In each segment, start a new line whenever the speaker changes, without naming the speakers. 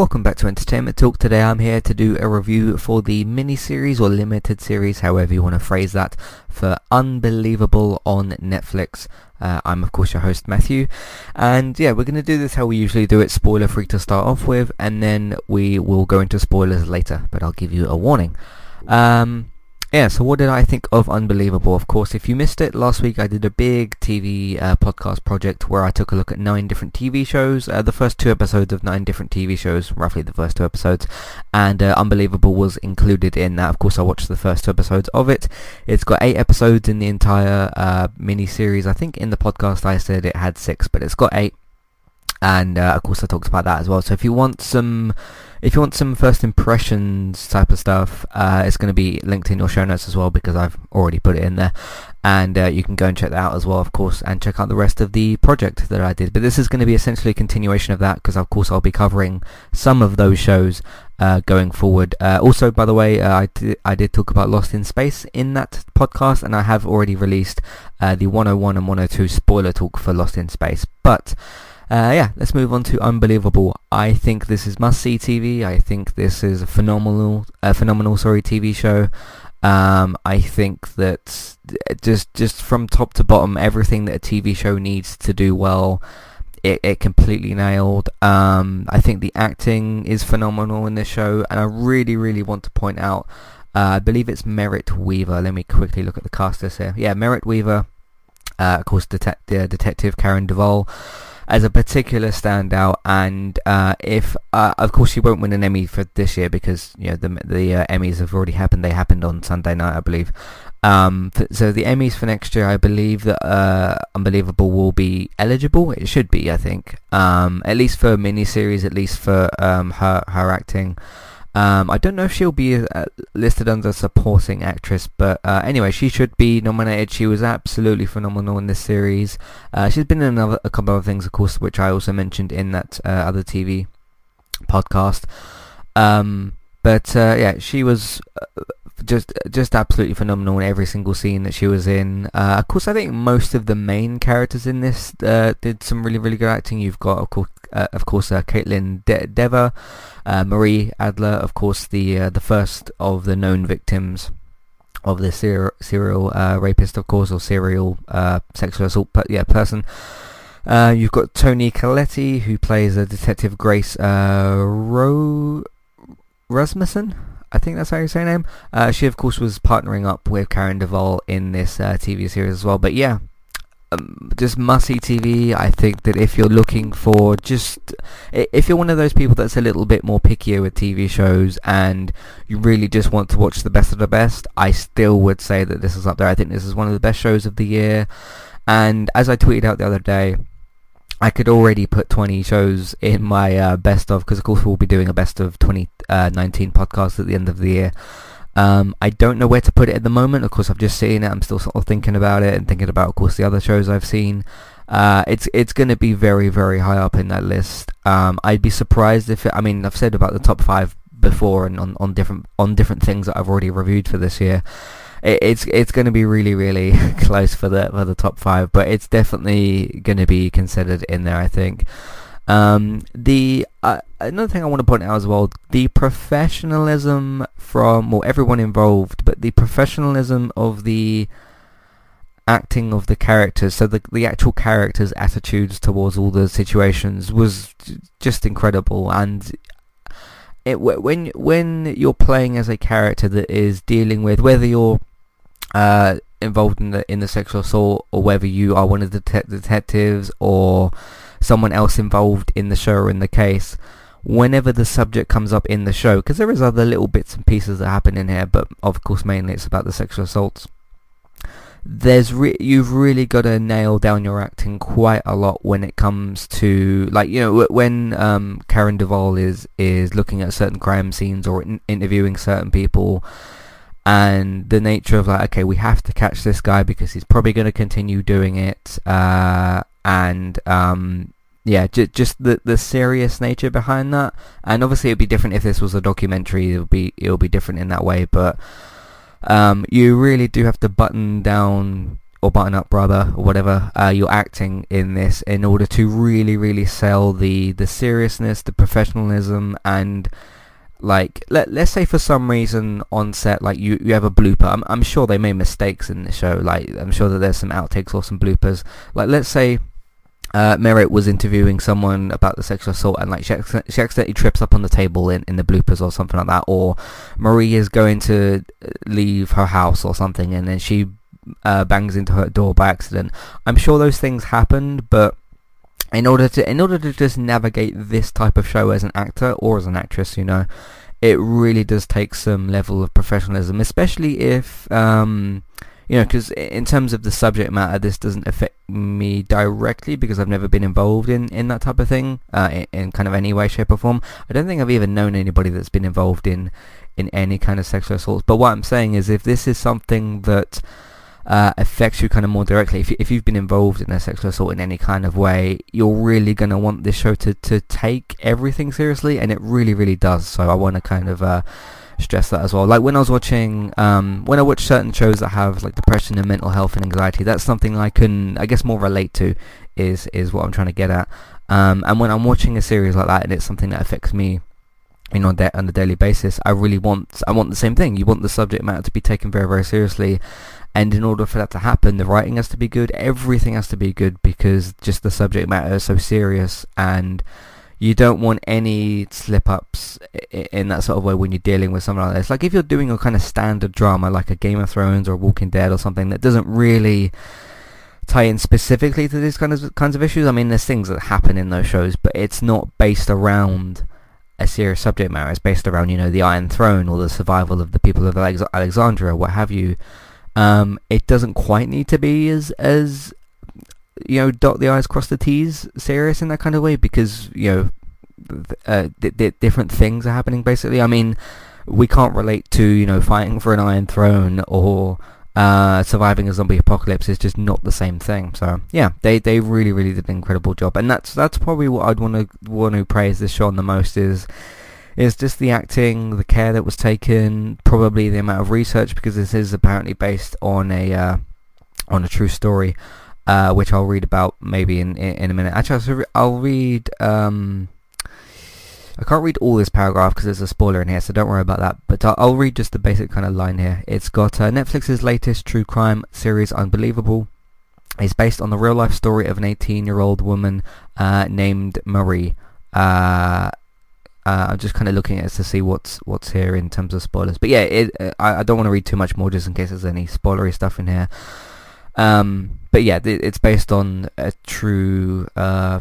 welcome back to Entertainment Talk. Today I'm here to do a review for the mini-series or limited series, however you want to phrase that, for Unbelievable on Netflix. Uh, I'm of course your host Matthew, and yeah, we're going to do this how we usually do it, spoiler free to start off with, and then we will go into spoilers later, but I'll give you a warning. Um, yeah, so what did I think of Unbelievable? Of course, if you missed it, last week I did a big TV uh, podcast project where I took a look at nine different TV shows, uh, the first two episodes of nine different TV shows, roughly the first two episodes, and uh, Unbelievable was included in that. Of course, I watched the first two episodes of it. It's got eight episodes in the entire uh, mini-series. I think in the podcast I said it had six, but it's got eight and uh, of course I talked about that as well. So if you want some, if you want some first impressions type of stuff, uh, it's going to be linked in your show notes as well because I've already put it in there, and uh, you can go and check that out as well, of course, and check out the rest of the project that I did. But this is going to be essentially a continuation of that because of course I'll be covering some of those shows uh, going forward. Uh, also, by the way, uh, I, d- I did talk about Lost in Space in that podcast, and I have already released uh, the 101 and 102 spoiler talk for Lost in Space. But uh, yeah, let's move on to Unbelievable. I think this is must-see TV. I think this is a phenomenal, uh, phenomenal, sorry, TV show. Um, I think that just just from top to bottom, everything that a TV show needs to do well, it, it completely nailed. Um, I think the acting is phenomenal in this show, and I really, really want to point out, uh, I believe it's Merritt Weaver. Let me quickly look at the cast list here. Yeah, Merritt Weaver, uh, of course, det- Detective Karen Duvall as a particular standout. And uh, if, uh, of course, she won't win an Emmy for this year because you know the the uh, Emmys have already happened. They happened on Sunday night, I believe. Um, so the Emmys for next year, I believe that uh, Unbelievable will be eligible. It should be, I think, um, at least for a miniseries, at least for um, her her acting. Um, I don't know if she'll be uh, listed under supporting actress, but uh, anyway, she should be nominated. She was absolutely phenomenal in this series. Uh, she's been in another, a couple of things, of course, which I also mentioned in that uh, other TV podcast. Um, but uh, yeah, she was uh, just just absolutely phenomenal in every single scene that she was in. Uh, of course, I think most of the main characters in this uh, did some really really good acting. You've got of course uh, of course uh, Kaitlyn De- Dever, uh, Marie Adler, of course the uh, the first of the known victims of the ser- serial rapist, of course, or serial sexual assault per- yeah person. you've got Toni Collette, who plays a detective Grace Ro- Rasmussen. I think that's how you say her name. Uh, she, of course, was partnering up with Karen Duvall in this uh, TV series as well. But yeah, um, just must-see TV. I think that if you're looking for just, if you're one of those people that's a little bit more pickier with TV shows and you really just want to watch the best of the best, I still would say that this is up there. I think this is one of the best shows of the year. And as I tweeted out the other day, I could already put 20 shows in my uh, best of because of course we'll be doing a best of 2019 uh, podcast at the end of the year. Um, I don't know where to put it at the moment. Of course, I've just seen it. I'm still sort of thinking about it and thinking about, of course, the other shows I've seen. Uh, it's it's going to be very very high up in that list. Um, I'd be surprised if it, I mean I've said about the top five before and on, on different on different things that I've already reviewed for this year it, it's it's going to be really really close for the for the top five, but it's definitely going to be considered in there. I think. Um, the uh, another thing I want to point out as well, the professionalism from well everyone involved, but the professionalism of the acting of the characters, so the the actual characters' attitudes towards all the situations was just incredible, and it when when you're playing as a character that is dealing with whether you're uh, involved in the in the sexual assault, or whether you are one of the te- detectives or someone else involved in the show or in the case. Whenever the subject comes up in the show, because there is other little bits and pieces that happen in here, but of course mainly it's about the sexual assaults. There's re- you've really got to nail down your acting quite a lot when it comes to like you know when um, Karen Duvall is is looking at certain crime scenes or in- interviewing certain people and the nature of like okay we have to catch this guy because he's probably going to continue doing it uh, and um, yeah j- just the the serious nature behind that. And obviously it'd be different if this was a documentary it'll be it'll be different in that way but um, you really do have to button down or button up brother or whatever uh, you're acting in this in order to really really sell the the seriousness the professionalism and like let, let's say for some reason on set like you, you have a blooper. I'm, I'm sure they made mistakes in the show like I'm sure that there's some outtakes or some bloopers. Like let's say uh, Merritt was interviewing someone about the sexual assault and like she, she accidentally trips up on the table in, in the bloopers or something like that or Marie is going to leave her house or something and then she uh, bangs into her door by accident. I'm sure those things happened but in order to in order to just navigate this type of show as an actor or as an actress you know it really does take some level of professionalism especially if um, you know, because in terms of the subject matter, this doesn't affect me directly because I've never been involved in, in that type of thing uh, in, in, kind of any way, shape or form. I don't think I've even known anybody that's been involved in, in any kind of sexual assault. But what I'm saying is if this is something that uh, affects you kind of more directly, if, you, if you've been involved in a sexual assault in any kind of way, you're really going to want this show to, to take everything seriously, and it really, really does. So I want to kind of... Uh, stress that as well. Like when I was watching, um, when I watch certain shows that have like depression and mental health and anxiety, that's something I can, I guess, more relate to. Is is what I'm trying to get at. Um, and when I'm watching a series like that and it's something that affects me, you know, on on a daily basis, I really want, I want the same thing. You want the subject matter to be taken very, very seriously. And in order for that to happen, the writing has to be good. Everything has to be good because just the subject matter is so serious and you don't want any slip-ups in that sort of way when you're dealing with something like this. Like if you're doing a kind of standard drama like a Game of Thrones or Walking Dead or something that doesn't really tie in specifically to these kinds of kinds of issues. I mean, there's things that happen in those shows, but it's not based around a serious subject matter. It's based around you know the Iron Throne or the survival of the people of Alex- Alexandria, what have you. Um, it doesn't quite need to be as as you know, dot the I's, cross the T's serious in that kind of way because, you know, uh, d- d- different things are happening basically. I mean, we can't relate to, you know, fighting for an Iron Throne or uh, surviving a zombie apocalypse is just not the same thing. So yeah, they, they really really did an incredible job, and that's that's probably what I'd want to want to praise this show on the most is is just the acting, the care that was taken, probably the amount of research because this is apparently based on a uh, on a true story uh, which I'll read about maybe in in, in a minute. Actually, I'll read. Um, I can't read all this paragraph because there's a spoiler in here, so don't worry about that. But I'll, read just the basic kind of line here. It's got uh, Netflix's latest true crime series, Unbelievable. Is based on the real life story of an 18-year-old woman uh, named Marie. Uh, uh, I'm just kind of looking at it to see what's what's here in terms of spoilers. But yeah, it, uh, I, I, don't want to read too much more just in case there's any spoilery stuff in here. Um, but yeah, it's based on a true uh,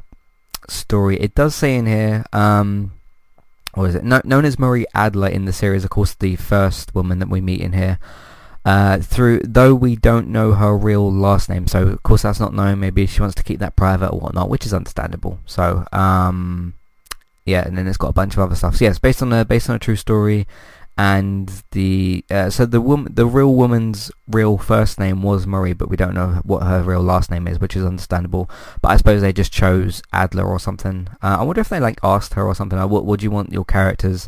story. It does say in here, um, what is it? No, known as Marie Adler in the series, of course, the first woman that we meet in here. Uh, through though we don't know her real last name, so of course that's not known. Maybe she wants to keep that private or whatnot, which is understandable. So um, yeah, and then it's got a bunch of other stuff. So yeah, it's based on a based on a true story and the uh, so the woman, the real woman's real first name was Marie, but we don't know what her real last name is, which is understandable. But I suppose they just chose Adler or something. Uh, I wonder if they like asked her or something. Like, what would you want your character's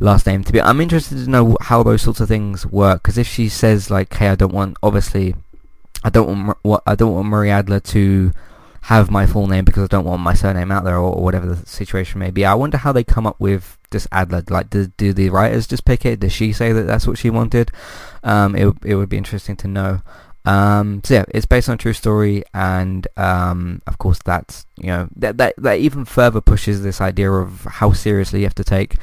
last name to be? I'm interested to know how those sorts of things work because if she says like, "Hey, I don't want," obviously, I don't want what I don't want Marie Adler to have my full name because I don't want my surname out there or, or whatever the situation may be. I wonder how they come up with this Adler. Like, do, do the writers just pick it? Does she say that that's what she wanted? Um, it it would be interesting to know. Um, so yeah, it's based on a true story, and um, of course that's you know that that that even further pushes this idea of how seriously you have to take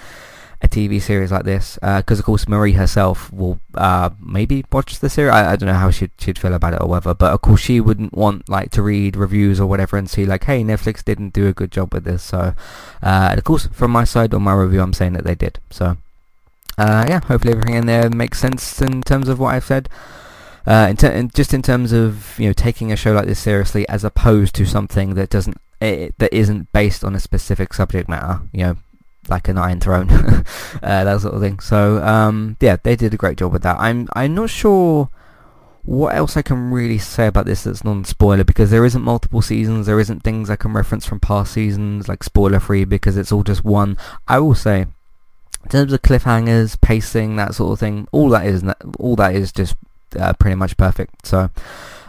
a TV series like this because uh, of course Marie herself will uh, maybe watch the series. I, I, don't know how she'd, she'd feel about it or whatever but of course she wouldn't want like to read reviews or whatever and see like hey Netflix didn't do a good job with this. So uh, and of course from my side on my review I'm saying that they did. So uh, yeah hopefully everything in there makes sense in terms of what I've said. Uh, in ter- in, just in terms of you know taking a show like this seriously as opposed to something that doesn't it, that isn't based on a specific subject matter you know like an Iron Throne, uh, that sort of thing. So um, yeah, they did a great job with that. I'm I'm not sure what else I can really say about this that's non-spoiler because there isn't multiple seasons. There isn't things I can reference from past seasons like spoiler-free because it's all just one. I will say, in terms of cliffhangers, pacing, that sort of thing, all that is all that is just uh, pretty much perfect. So,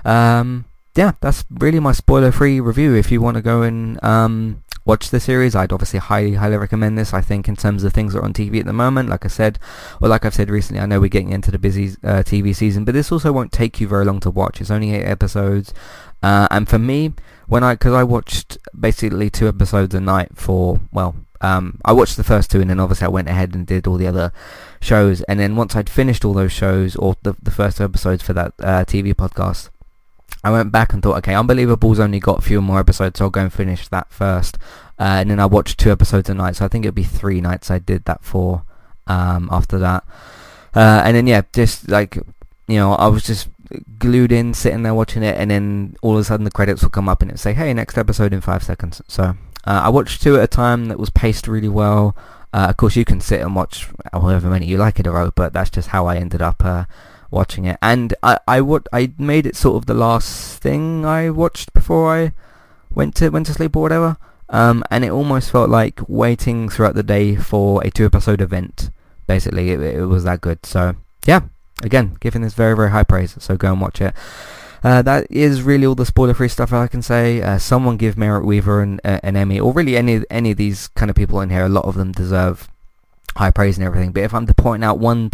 um, yeah, that's really my spoiler-free review. If you want to go and um, watch the series, I'd obviously highly, highly recommend this. I think in terms of things that are on TV at the moment, like I said, or like I've said recently, I know we're getting into the busy uh, TV season, but this also won't take you very long to watch. It's only eight episodes, uh, and for me, when I, because I watched basically two episodes a night for, well, um, I watched the first two and then obviously I went ahead and did all the other shows and then once I'd finished all those shows or the, the first episodes for that uh, TV podcast I went back and thought okay Unbelievable's only got a few more episodes so I'll go and finish that first. Uh, and then I watched two episodes a night so I think it'd be three nights I did that for um, after that. Uh, and then yeah just like you know I was just glued in sitting there watching it and then all of a sudden the credits would come up and it'd say hey next episode in five seconds. So uh, I watched two at a time that was paced really well. Uh, of course, you can sit and watch however many you like in a row, but that's just how I ended up uh, watching it. And I, I, would, I made it sort of the last thing I watched before I went to went to sleep or whatever. Um, and it almost felt like waiting throughout the day for a two-episode event. Basically, it, it was that good. So yeah, again, giving this very very high praise. So go and watch it. Uh, that is really all the spoiler-free stuff I can say. Uh, someone give Merritt Weaver an, uh, an Emmy, or really any any of these kind of people in here. A lot of them deserve high praise and everything. But if I'm to point out one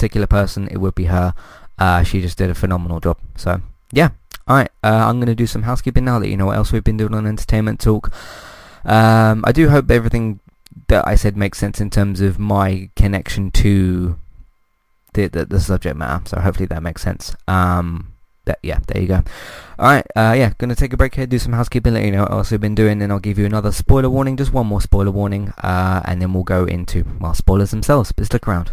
particular person, it would be her. Uh, she just did a phenomenal job. So yeah, all right. Uh, I'm going to do some housekeeping now. That you know what else we've been doing on Entertainment Talk. Um, I do hope everything that I said makes sense in terms of my connection to the, the, the subject matter. So hopefully that makes sense. Um, that, yeah, there you go. Alright, uh, yeah, gonna take a break here, do some housekeeping, let you know what else we've been doing, and I'll give you another spoiler warning, just one more spoiler warning, uh, and then we'll go into, well, spoilers themselves, but stick around.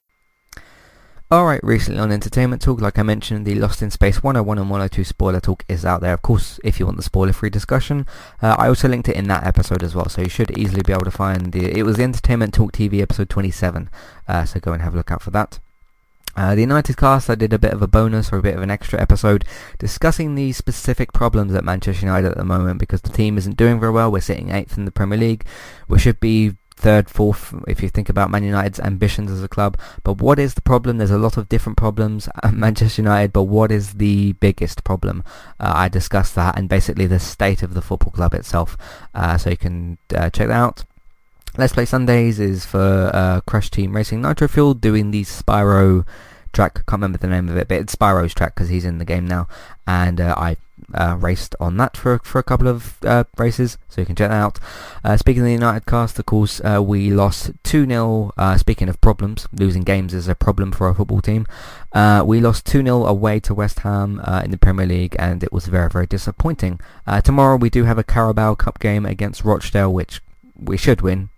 Alright, recently on Entertainment Talk, like I mentioned, the Lost in Space 101 and 102 spoiler talk is out there. Of course, if you want the spoiler-free discussion, uh, I also linked it in that episode as well, so you should easily be able to find the... It was the Entertainment Talk TV episode 27, uh, so go and have a look out for that. Uh, the United Cast, I did a bit of a bonus or a bit of an extra episode discussing the specific problems at Manchester United at the moment because the team isn't doing very well. We're sitting 8th in the Premier League. We should be third, fourth, if you think about Man United's ambitions as a club. But what is the problem? There's a lot of different problems at Manchester United, but what is the biggest problem? Uh, I discussed that and basically the state of the football club itself. Uh, so you can uh, check that out. Let's Play Sundays is for uh, Crash Team Racing Nitro Fuel doing the Spyro track. Can't remember the name of it, but it's Spyro's track because he's in the game now. And uh, I uh, raced on that for for a couple of uh, races, so you can check that out. Uh, speaking of the United cast, of course, uh, we lost 2-0. Uh, speaking of problems, losing games is a problem for our football team. Uh, we lost 2-0 away to West Ham in the Premier League, and it was very, very disappointing. tomorrow we do have a Carabao Cup game against Rochdale, which we should win,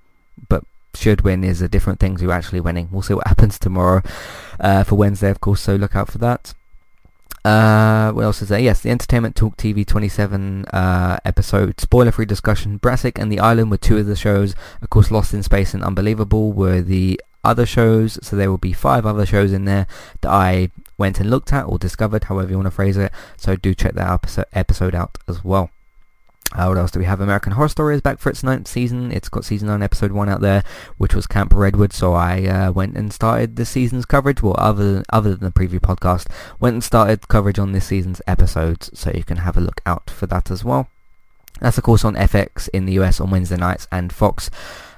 but should win is a different thing to actually winning. We'll see what happens tomorrow for Wednesday, of course, so look out for that. Uh, what else is there? Yes, the Entertainment Talk TV 27 uh, episode, spoiler-free discussion. Brassic and The Island were two of the shows. Of course, Lost in Space and Unbelievable were the other shows. So there will be five other shows in there that I went and looked at or discovered, however you want to phrase it. So do check that episode out as well. Uh, what else do we have? American Horror Story is back for its ninth season. It's got season 9 episode 1 out there, which was Camp Redwood, so I uh, went and started this season's coverage, well, other than, other than the preview podcast, went and started coverage on this season's episodes, so you can have a look out for that as well. That's of course on FX in the US on Wednesday nights and Fox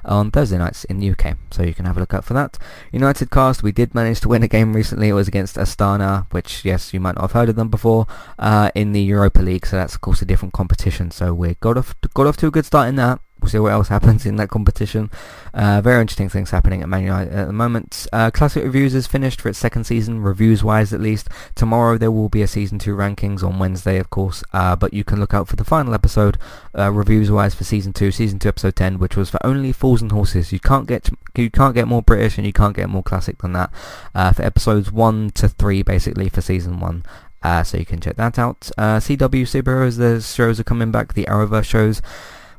on Thursday nights in the UK. So you can have a look out for that. United Cast, we did manage to win a game recently. It was against Astana, which, yes, you might not have heard of them before, uh, in the Europa League. So that's, of course, a different competition. So we got off, got off to a good start in that. We'll see what else happens in that competition. Uh, very interesting things happening at Man United at the moment. Uh, Classic Reviews is finished for its second season, reviews-wise at least. Tomorrow there will be a Season 2 rankings on Wednesday, of course, uh, but you can look out for the final episode, uh, reviews-wise for Season 2, Season 2 Episode 10, which was for only Fools and Horses. You can't get you can't get more British and you can't get more classic than that. Uh, for episodes 1 to 3, basically, for Season 1. Uh, so you can check that out. CW Superheroes, the shows are coming back, the Arrowverse shows.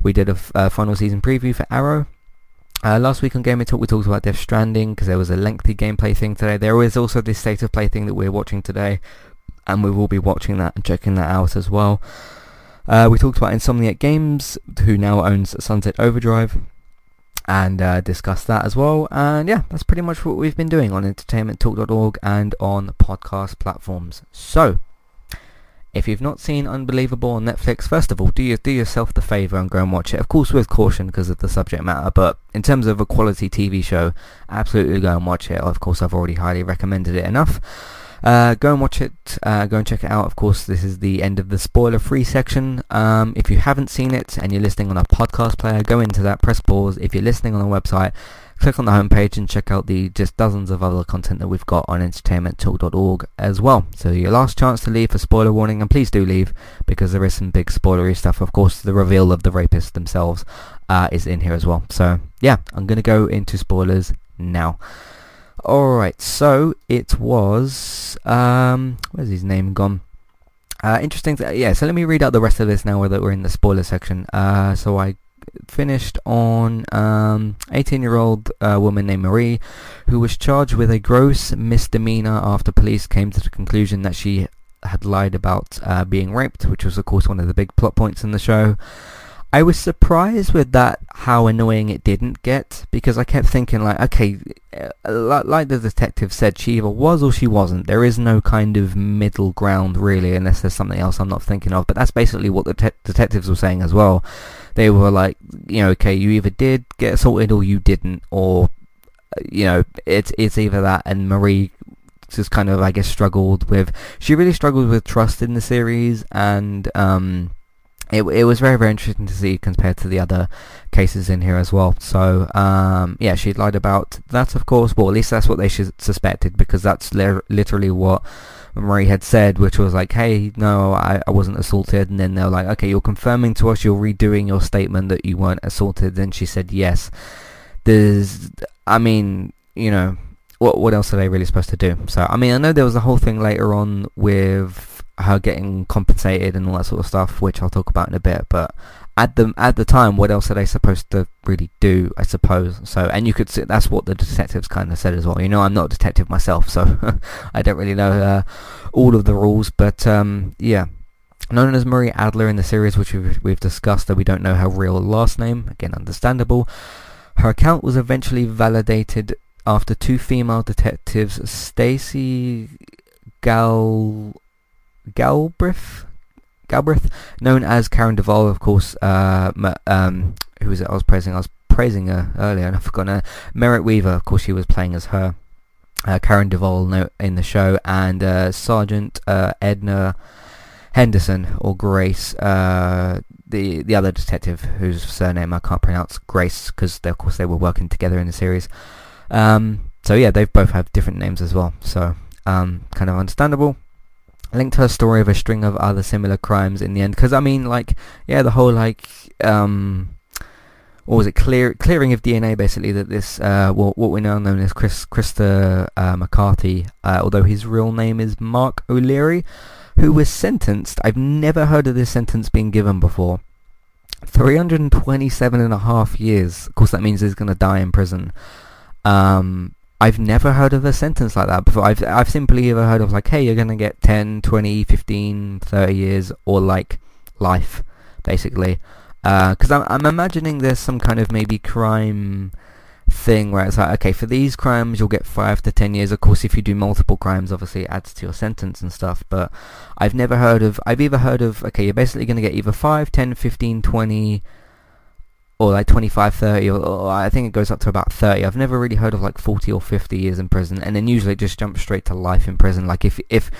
We did a uh, final season preview for Arrow. Uh, last week on Gaming Talk we talked about Death Stranding because there was a lengthy gameplay thing today. There is also this state of play thing that we're watching today and we will be watching that and checking that out as well. Uh, we talked about Insomniac Games who now owns Sunset Overdrive and uh, discussed that as well. And yeah, that's pretty much what we've been doing on entertainmenttalk.org and on podcast platforms. So, if you've not seen Unbelievable on Netflix, first of all, do you do yourself the favour and go and watch it. Of course, with caution because of the subject matter, but in terms of a quality TV show, absolutely go and watch it. Of course, I've already highly recommended it enough. Uh, go and watch it. Uh, go and check it out. Of course, this is the end of the spoiler-free section. Um, if you haven't seen it and you're listening on a podcast player, go into that, press pause. If you're listening on a website, click on the homepage and check out the just dozens of other content that we've got on entertainmenttalk.org as well. So your last chance to leave for spoiler warning, and please do leave because there is some big spoilery stuff. Of course, the reveal of the rapists themselves uh, is in here as well. So yeah, I'm going to go into spoilers now. Alright, so it was, um, where's his name gone? Uh, interesting, th- yeah, so let me read out the rest of this now that we're in the spoiler section. Uh, so I finished on um, 18-year-old uh, woman named Marie, who was charged with a gross misdemeanor after police came to the conclusion that she had lied about uh, being raped, which was of course one of the big plot points in the show. I was surprised with that how annoying it didn't get because I kept thinking like, okay, uh, like the detective said, she either was or she wasn't. There is no kind of middle ground really, unless there's something else I'm not thinking of. But that's basically what the te- detectives were saying as well. They were like, you know, okay, you either did get assaulted or you didn't, or you know, it's it's either that. And Marie just kind of, I guess, struggled with. She really struggled with trust in the series and. um it it was very very interesting to see compared to the other cases in here as well. So um, yeah, she lied about that, of course. Well, at least that's what they suspected because that's li- literally what Marie had said, which was like, "Hey, no, I, I wasn't assaulted." And then they're like, "Okay, you're confirming to us, you're redoing your statement that you weren't assaulted." Then she said, "Yes." There's, I mean, you know, what what else are they really supposed to do? So I mean, I know there was a whole thing later on with her getting compensated and all that sort of stuff, which I'll talk about in a bit. But at the at the time, what else are they supposed to really do? I suppose. So, and you could see that's what the detectives kind of said as well. You know, I'm not a detective myself, so I don't really know uh, all of the rules. But um, yeah, known as Marie Adler in the series, which we've, we've discussed, that we don't know her real last name. Again, understandable. Her account was eventually validated after two female detectives, Stacy Gal Galbraith, Galbraith, known as Karen Duvall, of course. Uh, um, who was it? I was praising. I was praising her earlier, and I forgot her. Merritt Weaver, of course, she was playing as her. Uh, Karen Duvall in the show, and uh, Sergeant uh, Edna Henderson or Grace, uh, the the other detective whose surname I can't pronounce, Grace, because of course they were working together in the series. Um, so yeah, they both have different names as well. So um, kind of understandable linked her story of a string of other similar crimes in the end. Because I mean, like, yeah, the whole like, um, what was it? Clear clearing of DNA, basically. That this, uh, what what we now know as Chris Christa uh, McCarthy, uh, although his real name is Marc O'Leary, who was sentenced. I've never heard of this sentence being given before. 327 and a half years. Of course, that means he's going to die in prison. Um, I've never heard of a sentence like that before. I've I've simply ever heard of like, hey, you're going to get 10, 20, 15, 30 years or like life. basically. Uh, because I'm, I'm imagining there's some kind of maybe crime thing where it's like, okay, for these crimes you'll get five to ten years. Of course, if you do multiple crimes, obviously it adds to your sentence and stuff. But I've never heard of, I've either heard of, okay, you're basically going to get either 5, 10, 15, 20, or like 25, 30, or, or, I think it goes up to about 30. I've never really heard of like 40 or 50 years in prison, and then usually it just jumps straight to life in prison. Like if, if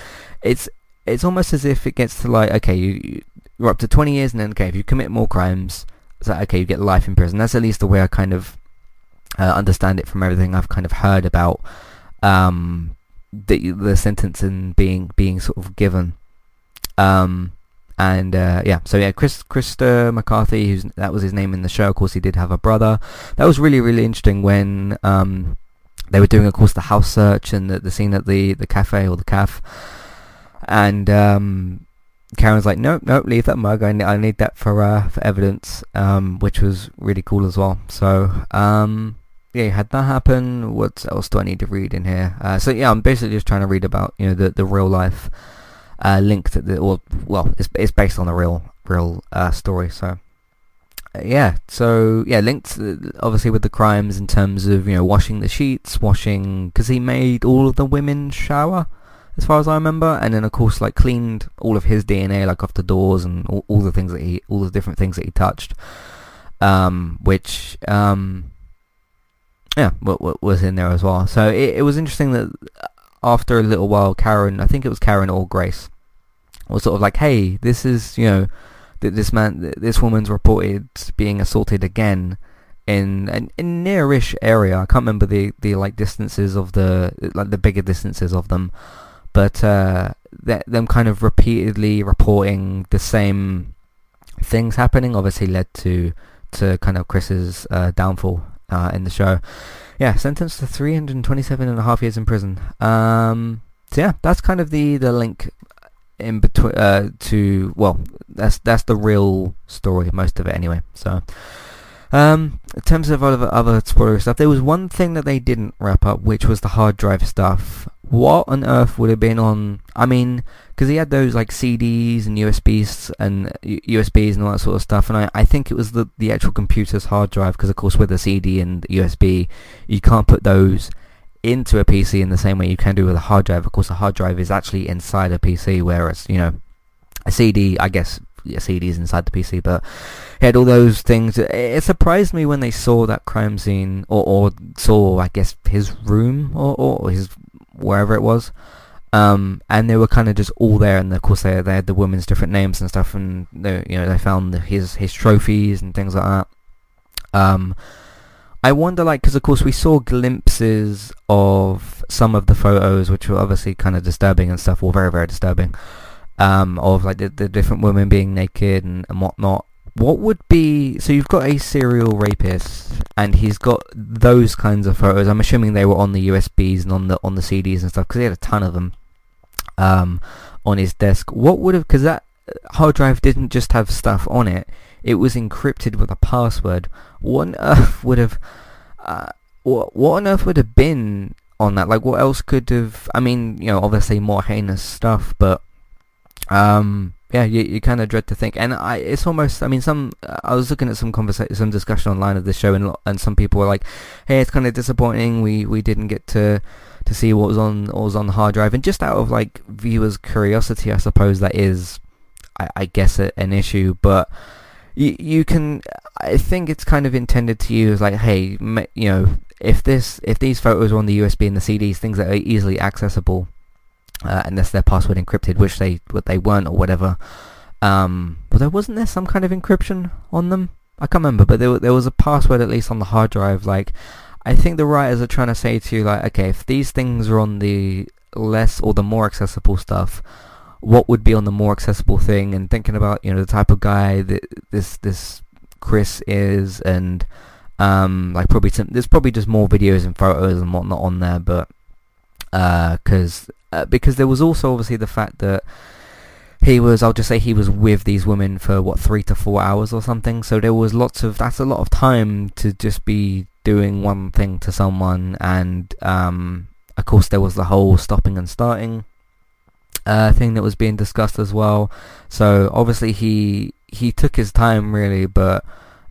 it's, it's almost as if it gets to like, okay, you, you're up to 20 years, and then, okay, if you commit more crimes, it's like, okay, you get life in prison. That's at least the way I kind of uh, understand it from everything I've kind of heard about um, the the sentencing being being sort of given. Um, and uh, yeah, so yeah, Chris Christa McCarthy, who's that was his name in the show. Of course, he did have a brother. That was really really interesting when um, they were doing, of course, the house search and the, the scene at the the cafe or the caf. And um, Karen's like, nope, nope, leave that mug. I, I need that for uh, for evidence, um, which was really cool as well. So um, yeah, had that happen. What else do I need to read in here? Uh, so yeah, I'm basically just trying to read about you know the the real life uh, link to the or well, it's it's based on a real real uh, story. So uh, yeah, so yeah, linked uh, obviously with the crimes in terms of you know washing the sheets, washing because he made all of the women shower as far as I remember, and then of course like cleaned all of his DNA like off the doors and all, all the things that he all the different things that he touched, um, which um yeah, what was in there as well. So it, it was interesting that after a little while, Karen, I think it was Karen or Grace, was sort of like, hey, this is, you know, that this man, this woman's reported being assaulted again in an in nearish area. I can't remember the, the like distances of the like the bigger distances of them, but uh, them kind of repeatedly reporting the same things happening obviously led to to kind of Chris's uh, downfall uh, in the show. Yeah, sentenced to 327 and a half years in prison. Um, so yeah, that's kind of the, the link in between uh, to well, that's that's the real story, most of it anyway. So. Um, in terms of other other spoiler stuff, there was one thing that they didn't wrap up, which was the hard drive stuff what on earth would have been on? I mean, because he had those like CDs and USBs and USBs and all that sort of stuff, and I, I think it was the the actual computer's hard drive because of course with a CD and USB, you can't put those into a PC in the same way you can do with a hard drive. Of course, a hard drive is actually inside a PC, whereas you know a CD, I guess a CD is inside the PC, but he had all those things. It surprised me when they saw that crime scene, or, or saw, I guess, his room, or, or his wherever it was. Um, and they were kind of just all there, and of course they they had the women's different names and stuff, and they you know they found his his trophies and things like that. Um, I wonder, like, because of course we saw glimpses of some of the photos, which were obviously kind of disturbing and stuff, or very very disturbing, um, of like the, the different women being naked and, and whatnot. What would be so you've got a serial rapist and he's got those kinds of photos. I'm assuming they were on the usbs and on the on the cds and stuff because he had a ton of them um, on his desk. What would have because that hard drive didn't just have stuff on it it was encrypted with a password. What on earth would have uh, what, what on earth would have been on that? Like what else could have i mean you know obviously more heinous stuff but um yeah, you, you kind of dread to think, and I, it's almost. I mean, some. I was looking at some conversation, some discussion online of this show, and and some people were like, "Hey, it's kind of disappointing. We we didn't get to to see what was on what was on the hard drive." And just out of like viewers' curiosity, I suppose that is, I, I guess, a, an issue. But you you can. I think it's kind of intended to use like, hey, you know, if this if these photos are on the USB and the CDs, things that are easily accessible uh, unless their password encrypted, which they what they weren't or whatever. Um, but there wasn't there some kind of encryption on them. I can't remember, but there there was a password at least on the hard drive. Like, I think the writers are trying to say to you, like, okay, if these things are on the less or the more accessible stuff, what would be on the more accessible thing? And thinking about you know the type of guy that this this Chris is, and um, like probably some, there's probably just more videos and photos and whatnot on there, but because uh, uh, because there was also obviously the fact that he was I'll just say he was with these women for what three to four hours or something. So there was lots of that's a lot of time to just be doing one thing to someone. And um, of course there was the whole stopping and starting uh, thing that was being discussed as well. So obviously he he took his time really, but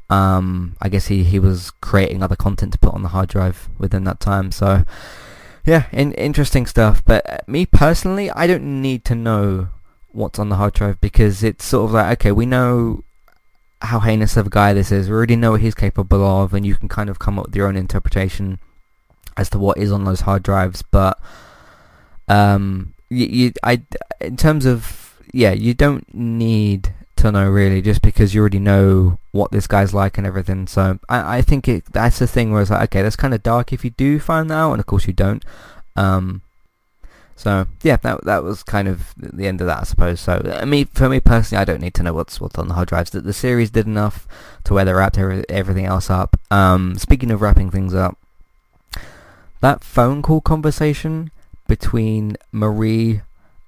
um, I guess he, he was creating other content to put on the hard drive within that time. So yeah, in, interesting stuff. But uh, me personally, I don't need to know what's on the hard drive because it's sort of like okay, we know how heinous of a guy this is. We already know what he's capable of, and you can kind of come up with your own interpretation as to what is on those hard drives. But um, you, you I in terms of yeah, you don't need to know really, just because you already know what this guy's like and everything. So I, I think it that's the thing where it's like, okay, that's kind of dark if you do find that out, and of course you don't. Um, so yeah, that that was kind of the end of that, I suppose. So I mean, for me personally, I don't need to know what's what's on the hard drives. That the series did enough to where they wrapped everything else up. Um, speaking of wrapping things up, that phone call conversation between Marie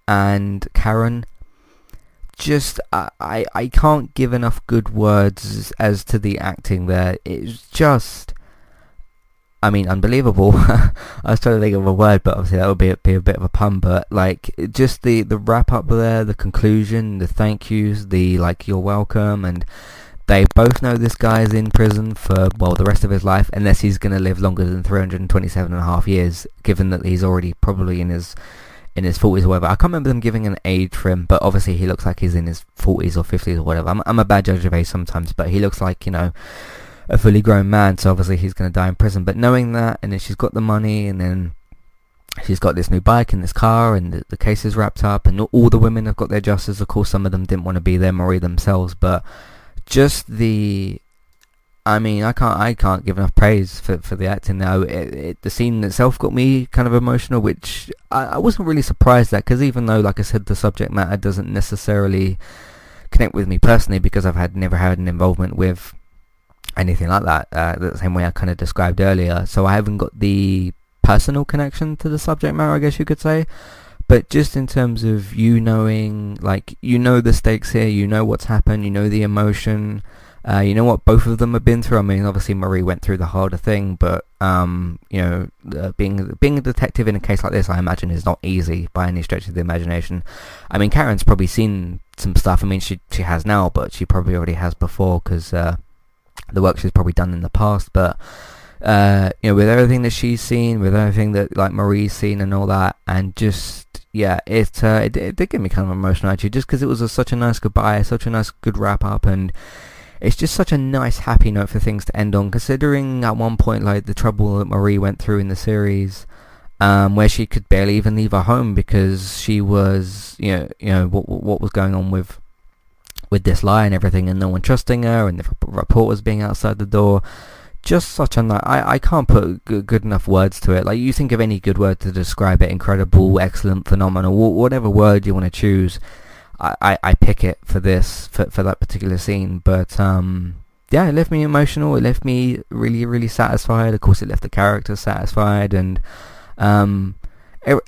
and Karen just I I can't give enough good words as to the acting there. It's just I mean unbelievable. I was trying to think of a word, but obviously that would be a, be a bit of a pun. But like just the the wrap up there, the conclusion, the thank yous, the like you're welcome, and they both know this guy is in prison for well the rest of his life, unless he's going to live longer than 327 and a half years, given that he's already probably in his in his 40s or whatever. I can't remember them giving an age for him, but obviously he looks like he's in his 40s or 50s or whatever. I'm, I'm a bad judge of age sometimes, but he looks like, you know, a fully grown man, so obviously he's going to die in prison. But knowing that, and then she's got the money, and then she's got this new bike and this car, and the, the case is wrapped up, and all the women have got their justice. Of course, some of them didn't want to be there, Marie themselves, but just the I mean, I can't I can't give enough praise for, for the acting now. It, it, the scene itself got me kind of emotional, which I, I wasn't really surprised at because even though, like I said, the subject matter doesn't necessarily connect with me personally because I've had never had an involvement with anything like that. Uh, the same way I kind of described earlier, so I haven't got the personal connection to the subject matter, I guess you could say. But just in terms of you knowing, like you know the stakes here, you know what's happened, you know the emotion uh, you know what both of them have been through. I mean, obviously Marie went through the harder thing, but um, you know, uh, being being a detective in a case like this, I imagine, is not easy by any stretch of the imagination. I mean, Karen's probably seen some stuff. I mean, she she has now, but she probably already has before because uh, the work she's probably done in the past. But uh, you know, with everything that she's seen, with everything that like Marie's seen and all that, and just yeah, it uh, it, it did get me kind of emotional actually, just because it was a, such a nice goodbye, such a nice good wrap up, and it's just such a nice happy note for things to end on considering at one point like the trouble that Marie went through in the series um, where she could barely even leave her home because she was you know you know what what was going on with with this lie and everything and no one trusting her and the reporters being outside the door. Just such a nice I, I can't put good, good enough words to it. Like you think of any good word to describe it incredible excellent phenomenal whatever word you want to choose I, I pick it for this for for that particular scene. But um, yeah, it left me emotional. It left me really really satisfied. Of course, it left the character satisfied, and um,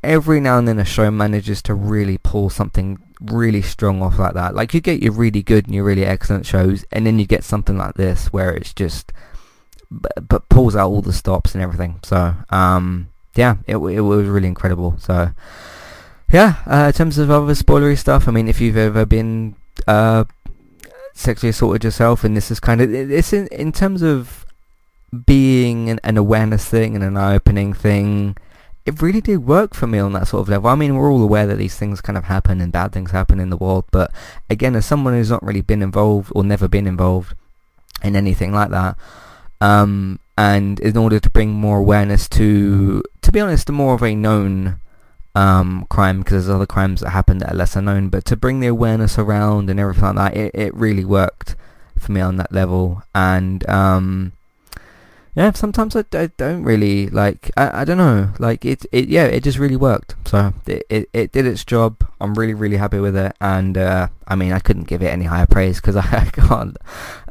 every now and then a show manages to really pull something really strong off like that. Like you get your really good and your really excellent shows, and then you get something like this where it's just but, but pulls out all the stops and everything. So um, yeah, it it was really incredible. So yeah, uh, in terms of other spoilery stuff, I mean, if you've ever been uh, sexually assaulted yourself, and this is kind of it's in in terms of being an, an awareness thing and an eye-opening thing. It really did work for me on that sort of level. I mean, we're all aware that these things kind of happen and bad things happen in the world, but again, as someone who's not really been involved or never been involved in anything like that, um, and in order to bring more awareness to, to be honest, more of a known um, crime because there's other crimes that happen that are lesser known. But to bring the awareness around and everything like that, it, it really worked for me on that level. And um, yeah, sometimes I, I don't really like. I, I don't know. Like it, it yeah, it just really worked. So it, it, it did its job. I'm really really happy with it. And uh, I mean, I couldn't give it any higher praise because I can't.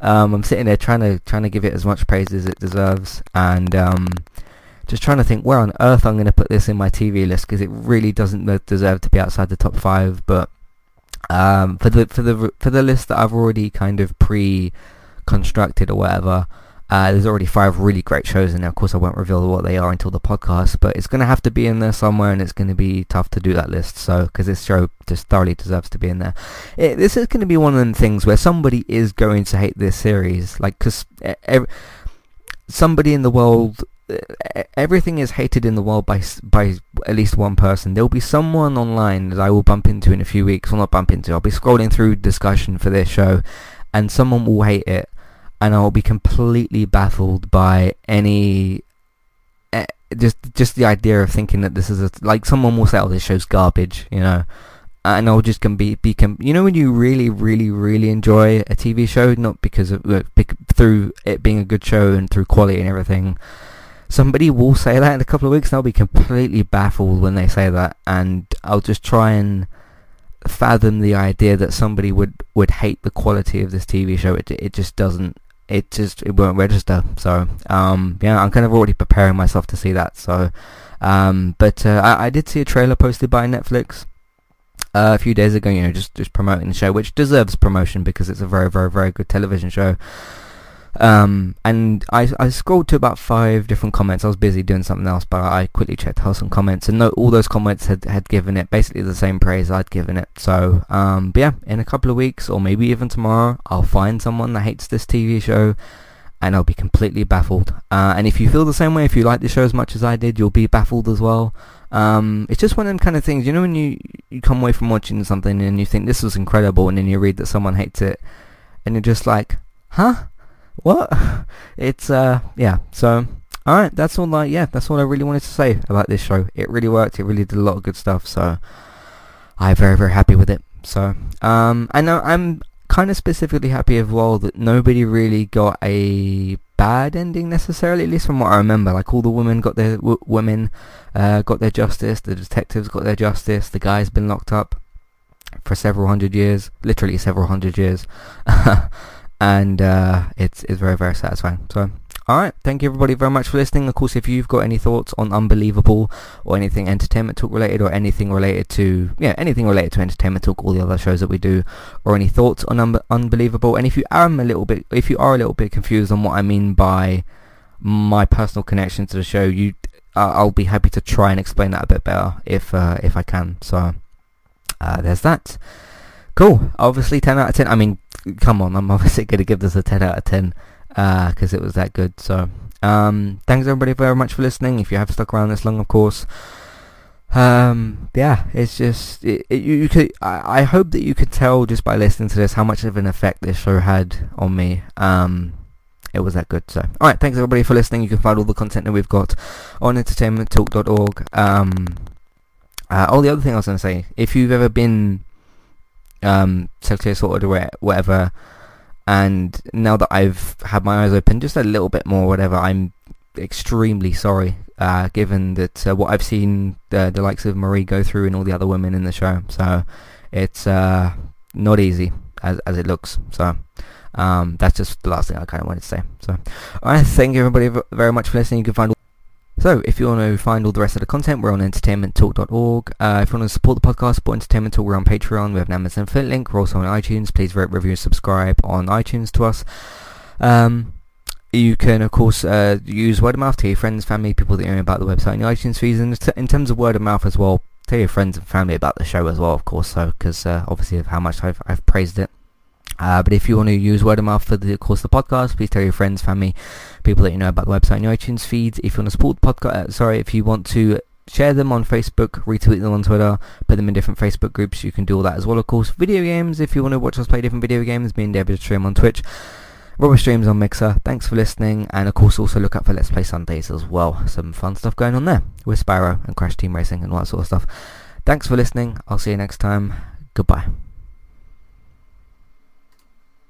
Um, I'm sitting there trying to trying to give it as much praise as it deserves. And um, just trying to think where on earth I'm going to put this in my TV list because it really doesn't deserve to be outside the top five. But um, for the for the for the list that I've already kind of pre-constructed or whatever, Uh, there's already five really great shows and. Of course, I won't reveal what they are until the podcast, but it's going to have to be in there somewhere, and it's going to be tough to do that list. So, because this show just thoroughly deserves to be in there. It, this is going to be one of the things where somebody is going to hate this series, like because somebody in the world everything is hated in the world by by at least one person. There'll be someone online that I will bump into in a few weeks. Well, not bump into. I'll be scrolling through discussion for this show, and someone will hate it, and I'll be completely baffled by any. Uh, just just the idea of thinking that this is a, like someone will say, "Oh, this show's garbage," you know, and I'll just can be be you know when you really really really enjoy a TV show, not because of uh, through it being a good show and through quality and everything somebody will say that in a couple of weeks and I'll be completely baffled when they say that and I'll just try and fathom the idea that somebody would, would hate the quality of this TV show. It, it just doesn't, it just, it won't register. So, um, yeah, I'm kind of already preparing myself to see that. So, um, but, uh, I, I did see a trailer posted by Netflix. Uh, a few days ago, you know, just just promoting the show, which deserves promotion because it's a very, very, very good television show. Um, and I, I scrolled to about five different comments. I was busy doing something else, but I quickly checked out some comments, and no, all those comments had, had given it basically the same praise I'd given it. So, um, but yeah, in a couple of weeks, or maybe even tomorrow, I'll find someone that hates this TV show, and I'll be completely baffled. Uh, and if you feel the same way, if you like the show as much as I did, you'll be baffled as well. Um, it's just one of them kind of things, you know, when you, you come away from watching something and you think this was incredible, and then you read that someone hates it, and you're just like, huh? What? It's uh yeah. So all right, that's all. Like yeah, that's all I really wanted to say about this show. It really worked. It really did a lot of good stuff. So I'm very very happy with it. So um, I know I'm kind of specifically happy as well that nobody really got a bad ending necessarily, at least from what I remember. Like all the women got their w- women uh, got their justice, the detectives got their justice, the guy's been locked up for several hundred years, literally several hundred years. and uh, it's it's very very satisfying. So. Alright, thank you everybody very much for listening. Of course, if you've got any thoughts on Unbelievable or anything entertainment talk related or anything related to, yeah, anything related to entertainment talk, all the other shows that we do, or any thoughts on un- Unbelievable, and if you are a little bit, if you are a little bit confused on what I mean by my personal connection to the show, you, uh, I'll be happy to try and explain that a bit better if, uh, if I can. So, uh, there's that. Cool. Obviously, 10 out of 10. I mean, come on, I'm obviously going to give this a 10 out of 10 because uh, it was that good. So, um, thanks everybody very much for listening. If you have stuck around this long, of course. Um, yeah, it's just it, it, you, you, could. I, I, hope that you could tell just by listening to this how much of an effect this show had on me. Um, it was that good. So, all right, thanks everybody for listening. You can find all the content that we've got on entertainmenttalk.org. Um, uh, all the other thing I was going to say, if you've ever been um, assaulted or whatever. And now that I've had my eyes open just a little bit more, whatever, I'm extremely sorry. Uh, given that uh, what I've seen the, the likes of Marie go through and all the other women in the show, so it's uh, not easy as as it looks. So um, that's just the last thing I kind of wanted to say. So, I thank everybody very much for listening. You can find so, if you want to find all the rest of the content, we're on entertainmenttalk.org. Uh, if you want to support the podcast, support Entertainment Talk, we're on Patreon. We have an Amazon affiliate link. We're also on iTunes. Please rate, review, and subscribe on iTunes to us. Um, you can, of course, uh, use word of mouth to your friends, family, people that you know about the website and the iTunes feeds. And in terms of word of mouth as well, tell your friends and family about the show as well, of course, so because uh, obviously of how much I've, I've praised it. Uh, but if you want to use word of mouth for the course of the podcast, please tell your friends, family, people that you know about the website and your iTunes feeds. If you want to support the podcast, uh, sorry, if you want to share them on Facebook, retweet them on Twitter, put them in different Facebook groups, you can do all that as well. Of course, video games. If you want to watch us play different video games, me and David stream on Twitch. Robert streams on Mixer. Thanks for listening, and of course also look out for Let's Play Sundays as well. Some fun stuff going on there with Spyro and Crash Team Racing and all that sort of stuff. Thanks for listening. I'll see you next time. Goodbye.